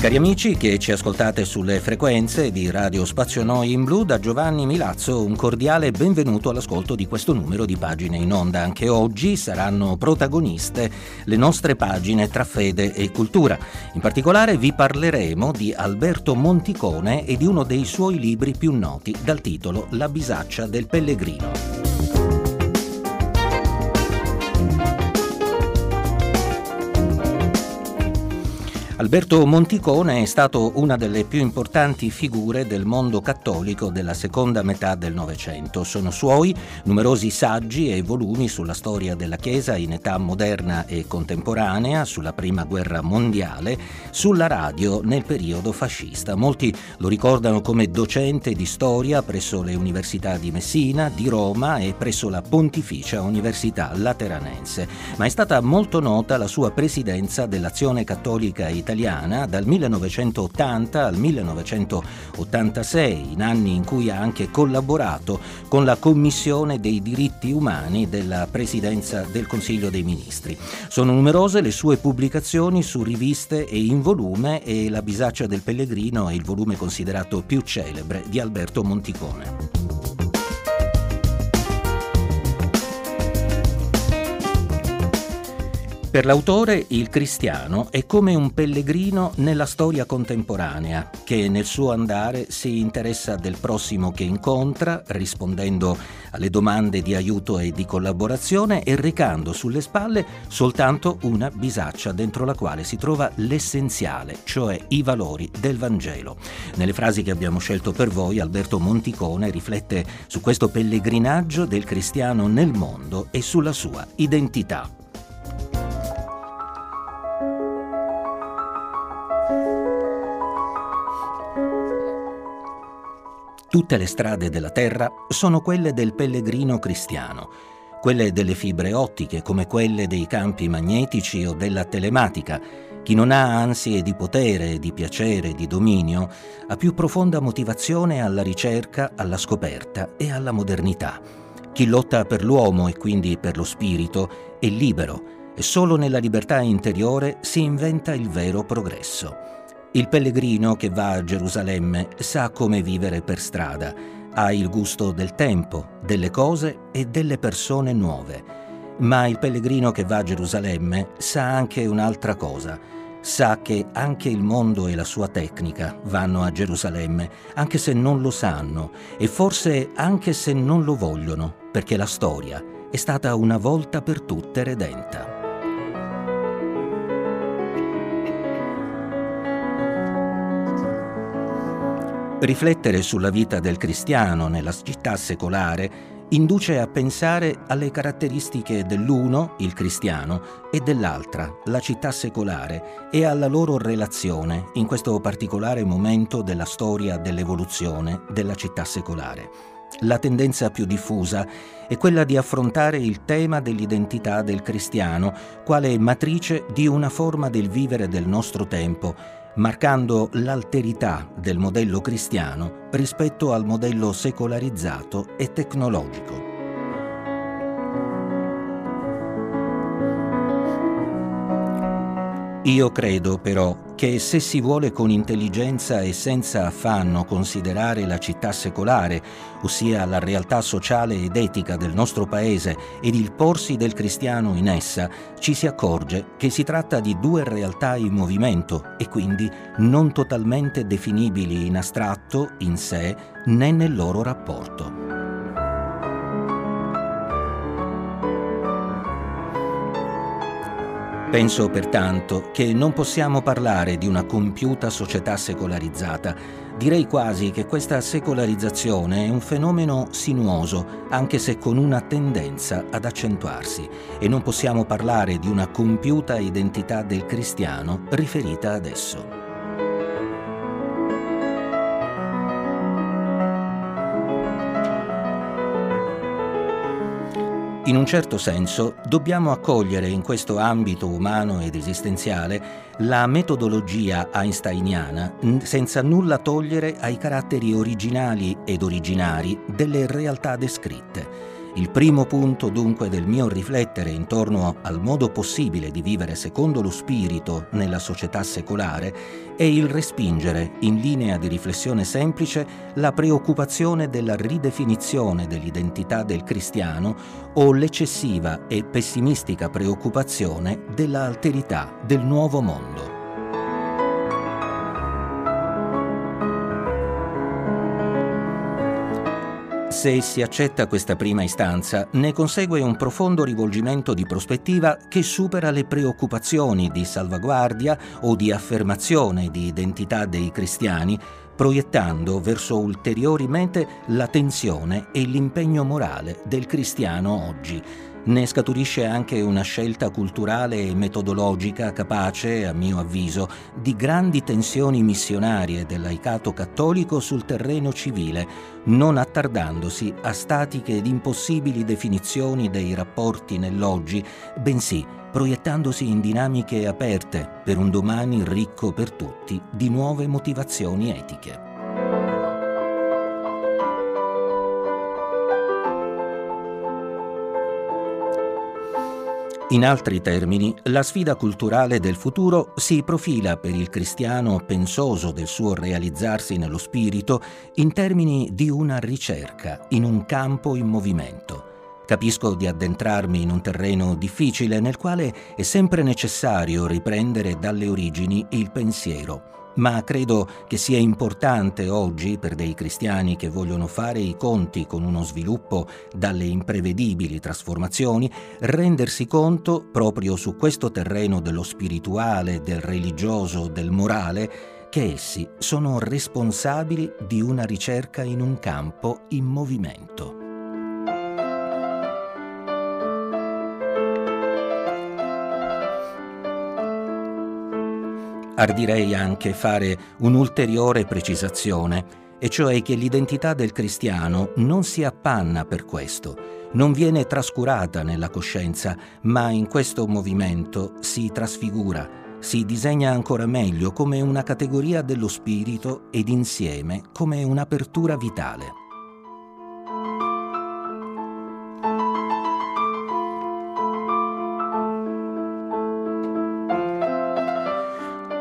Cari amici che ci ascoltate sulle frequenze di Radio Spazio Noi in Blu, da Giovanni Milazzo un cordiale benvenuto all'ascolto di questo numero di pagine in onda. Anche oggi saranno protagoniste le nostre pagine tra fede e cultura. In particolare vi parleremo di Alberto Monticone e di uno dei suoi libri più noti dal titolo La bisaccia del pellegrino. Alberto Monticone è stato una delle più importanti figure del mondo cattolico della seconda metà del Novecento. Sono suoi numerosi saggi e volumi sulla storia della Chiesa in età moderna e contemporanea, sulla Prima Guerra Mondiale, sulla radio nel periodo fascista. Molti lo ricordano come docente di storia presso le università di Messina, di Roma e presso la Pontificia Università Lateranense, ma è stata molto nota la sua presidenza dell'Azione Cattolica Italiana italiana dal 1980 al 1986, in anni in cui ha anche collaborato con la Commissione dei diritti umani della Presidenza del Consiglio dei Ministri. Sono numerose le sue pubblicazioni su riviste e in volume e La bisaccia del pellegrino è il volume considerato più celebre di Alberto Monticone. Per l'autore il cristiano è come un pellegrino nella storia contemporanea, che nel suo andare si interessa del prossimo che incontra, rispondendo alle domande di aiuto e di collaborazione e recando sulle spalle soltanto una bisaccia dentro la quale si trova l'essenziale, cioè i valori del Vangelo. Nelle frasi che abbiamo scelto per voi, Alberto Monticone riflette su questo pellegrinaggio del cristiano nel mondo e sulla sua identità. Tutte le strade della terra sono quelle del pellegrino cristiano, quelle delle fibre ottiche come quelle dei campi magnetici o della telematica. Chi non ha ansie di potere, di piacere, di dominio, ha più profonda motivazione alla ricerca, alla scoperta e alla modernità. Chi lotta per l'uomo e quindi per lo spirito è libero e solo nella libertà interiore si inventa il vero progresso. Il pellegrino che va a Gerusalemme sa come vivere per strada, ha il gusto del tempo, delle cose e delle persone nuove. Ma il pellegrino che va a Gerusalemme sa anche un'altra cosa. Sa che anche il mondo e la sua tecnica vanno a Gerusalemme, anche se non lo sanno e forse anche se non lo vogliono, perché la storia è stata una volta per tutte redenta. Riflettere sulla vita del cristiano nella città secolare induce a pensare alle caratteristiche dell'uno, il cristiano, e dell'altra, la città secolare, e alla loro relazione in questo particolare momento della storia dell'evoluzione della città secolare. La tendenza più diffusa è quella di affrontare il tema dell'identità del cristiano quale matrice di una forma del vivere del nostro tempo marcando l'alterità del modello cristiano rispetto al modello secolarizzato e tecnologico. Io credo però che se si vuole con intelligenza e senza affanno considerare la città secolare, ossia la realtà sociale ed etica del nostro paese ed il porsi del cristiano in essa, ci si accorge che si tratta di due realtà in movimento e quindi non totalmente definibili in astratto, in sé, né nel loro rapporto. Penso pertanto che non possiamo parlare di una compiuta società secolarizzata. Direi quasi che questa secolarizzazione è un fenomeno sinuoso, anche se con una tendenza ad accentuarsi, e non possiamo parlare di una compiuta identità del cristiano riferita ad esso. In un certo senso dobbiamo accogliere in questo ambito umano ed esistenziale la metodologia einsteiniana senza nulla togliere ai caratteri originali ed originari delle realtà descritte. Il primo punto dunque del mio riflettere intorno al modo possibile di vivere secondo lo spirito nella società secolare è il respingere, in linea di riflessione semplice, la preoccupazione della ridefinizione dell'identità del cristiano o l'eccessiva e pessimistica preoccupazione della alterità del nuovo mondo. Se si accetta questa prima istanza, ne consegue un profondo rivolgimento di prospettiva che supera le preoccupazioni di salvaguardia o di affermazione di identità dei cristiani, proiettando verso ulteriori mete la tensione e l'impegno morale del cristiano oggi ne scaturisce anche una scelta culturale e metodologica capace, a mio avviso, di grandi tensioni missionarie del laicato cattolico sul terreno civile, non attardandosi a statiche ed impossibili definizioni dei rapporti nell'oggi, bensì proiettandosi in dinamiche aperte per un domani ricco per tutti di nuove motivazioni etiche. In altri termini, la sfida culturale del futuro si profila per il cristiano pensoso del suo realizzarsi nello spirito in termini di una ricerca in un campo in movimento. Capisco di addentrarmi in un terreno difficile nel quale è sempre necessario riprendere dalle origini il pensiero ma credo che sia importante oggi per dei cristiani che vogliono fare i conti con uno sviluppo dalle imprevedibili trasformazioni, rendersi conto proprio su questo terreno dello spirituale, del religioso, del morale, che essi sono responsabili di una ricerca in un campo in movimento. Ardirei anche fare un'ulteriore precisazione, e cioè che l'identità del cristiano non si appanna per questo, non viene trascurata nella coscienza, ma in questo movimento si trasfigura, si disegna ancora meglio come una categoria dello spirito ed insieme come un'apertura vitale.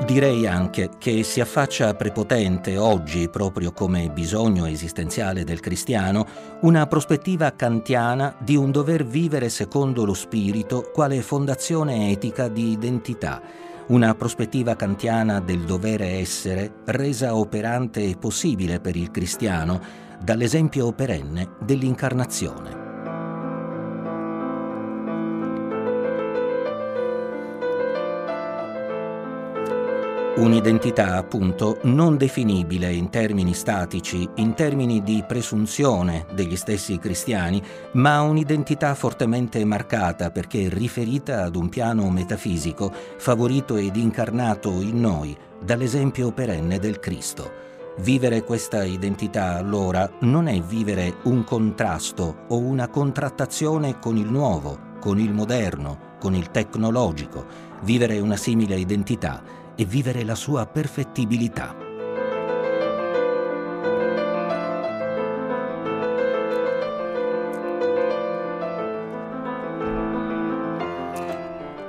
Direi anche che si affaccia prepotente oggi, proprio come bisogno esistenziale del cristiano, una prospettiva kantiana di un dover vivere secondo lo spirito quale fondazione etica di identità, una prospettiva kantiana del dovere essere resa operante e possibile per il cristiano dall'esempio perenne dell'incarnazione. Un'identità appunto non definibile in termini statici, in termini di presunzione degli stessi cristiani, ma un'identità fortemente marcata perché riferita ad un piano metafisico favorito ed incarnato in noi dall'esempio perenne del Cristo. Vivere questa identità allora non è vivere un contrasto o una contrattazione con il nuovo, con il moderno, con il tecnologico. Vivere una simile identità e vivere la sua perfettibilità.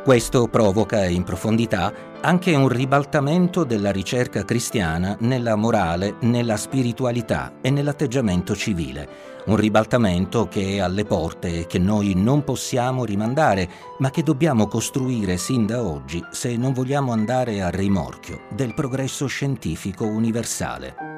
Questo provoca in profondità anche un ribaltamento della ricerca cristiana nella morale, nella spiritualità e nell'atteggiamento civile. Un ribaltamento che è alle porte e che noi non possiamo rimandare, ma che dobbiamo costruire sin da oggi se non vogliamo andare a rimorchio del progresso scientifico universale.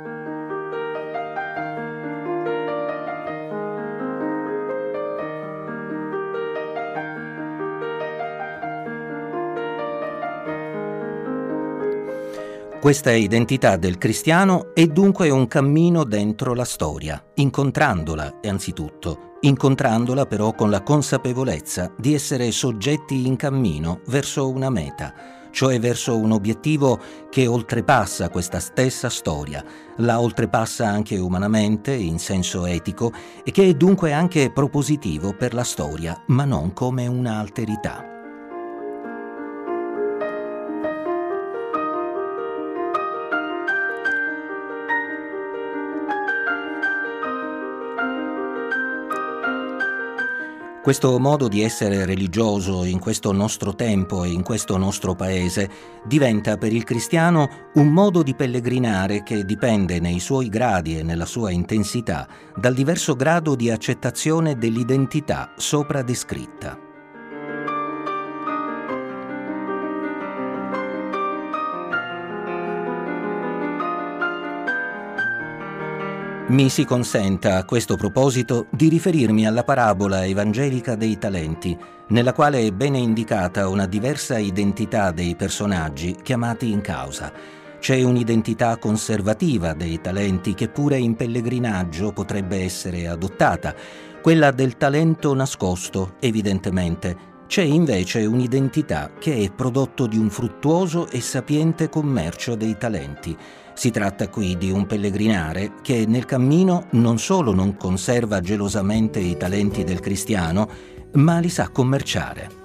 Questa identità del cristiano è dunque un cammino dentro la storia, incontrandola anzitutto, incontrandola però con la consapevolezza di essere soggetti in cammino verso una meta, cioè verso un obiettivo che oltrepassa questa stessa storia, la oltrepassa anche umanamente, in senso etico, e che è dunque anche propositivo per la storia, ma non come un'alterità. Questo modo di essere religioso in questo nostro tempo e in questo nostro paese diventa per il cristiano un modo di pellegrinare che dipende nei suoi gradi e nella sua intensità dal diverso grado di accettazione dell'identità sopra descritta. Mi si consenta a questo proposito di riferirmi alla parabola evangelica dei talenti, nella quale è bene indicata una diversa identità dei personaggi chiamati in causa. C'è un'identità conservativa dei talenti che pure in pellegrinaggio potrebbe essere adottata, quella del talento nascosto, evidentemente. C'è invece un'identità che è prodotto di un fruttuoso e sapiente commercio dei talenti si tratta qui di un pellegrinare che nel cammino non solo non conserva gelosamente i talenti del cristiano, ma li sa commerciare.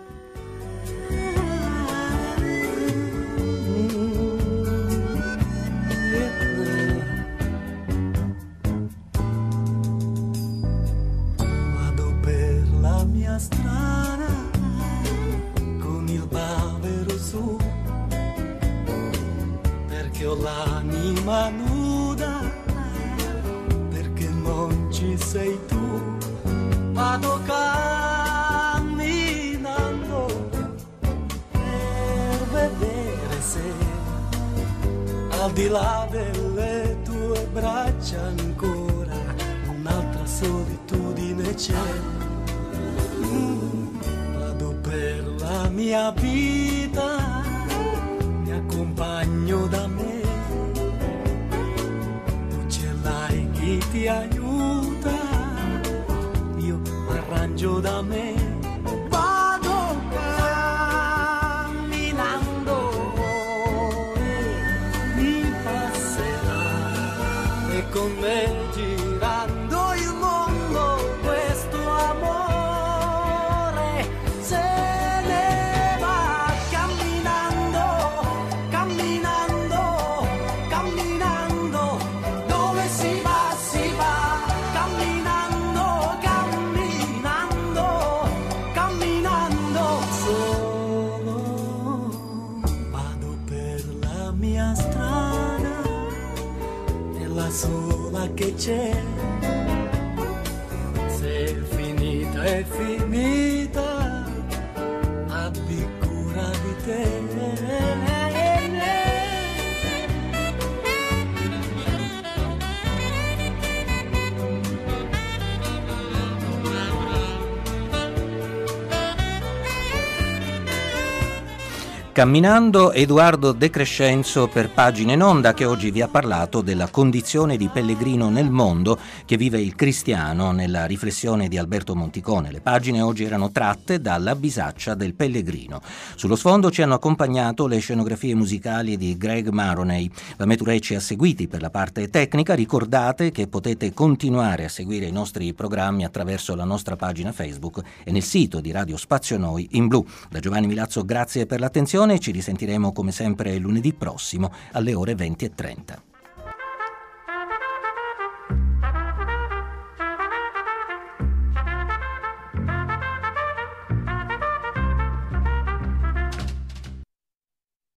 L'anima nuda perché non ci sei tu vado camminando per vedere se al di là delle tue braccia ancora un'altra solitudine c'è. Mm, vado per la mia vita mi accompagno da me aiuta, io arrangio da me. Vado camminando e mi passerà e con me Camminando Edoardo De Crescenzo per Pagine in Onda che oggi vi ha parlato della condizione di pellegrino nel mondo che vive il cristiano nella riflessione di Alberto Monticone. Le pagine oggi erano tratte dalla bisaccia del pellegrino. Sullo sfondo ci hanno accompagnato le scenografie musicali di Greg Maroney. Vameturei ci ha seguiti per la parte tecnica. Ricordate che potete continuare a seguire i nostri programmi attraverso la nostra pagina Facebook e nel sito di Radio Spazio Noi in blu. Da Giovanni Milazzo grazie per l'attenzione ci risentiremo come sempre lunedì prossimo alle ore 20.30.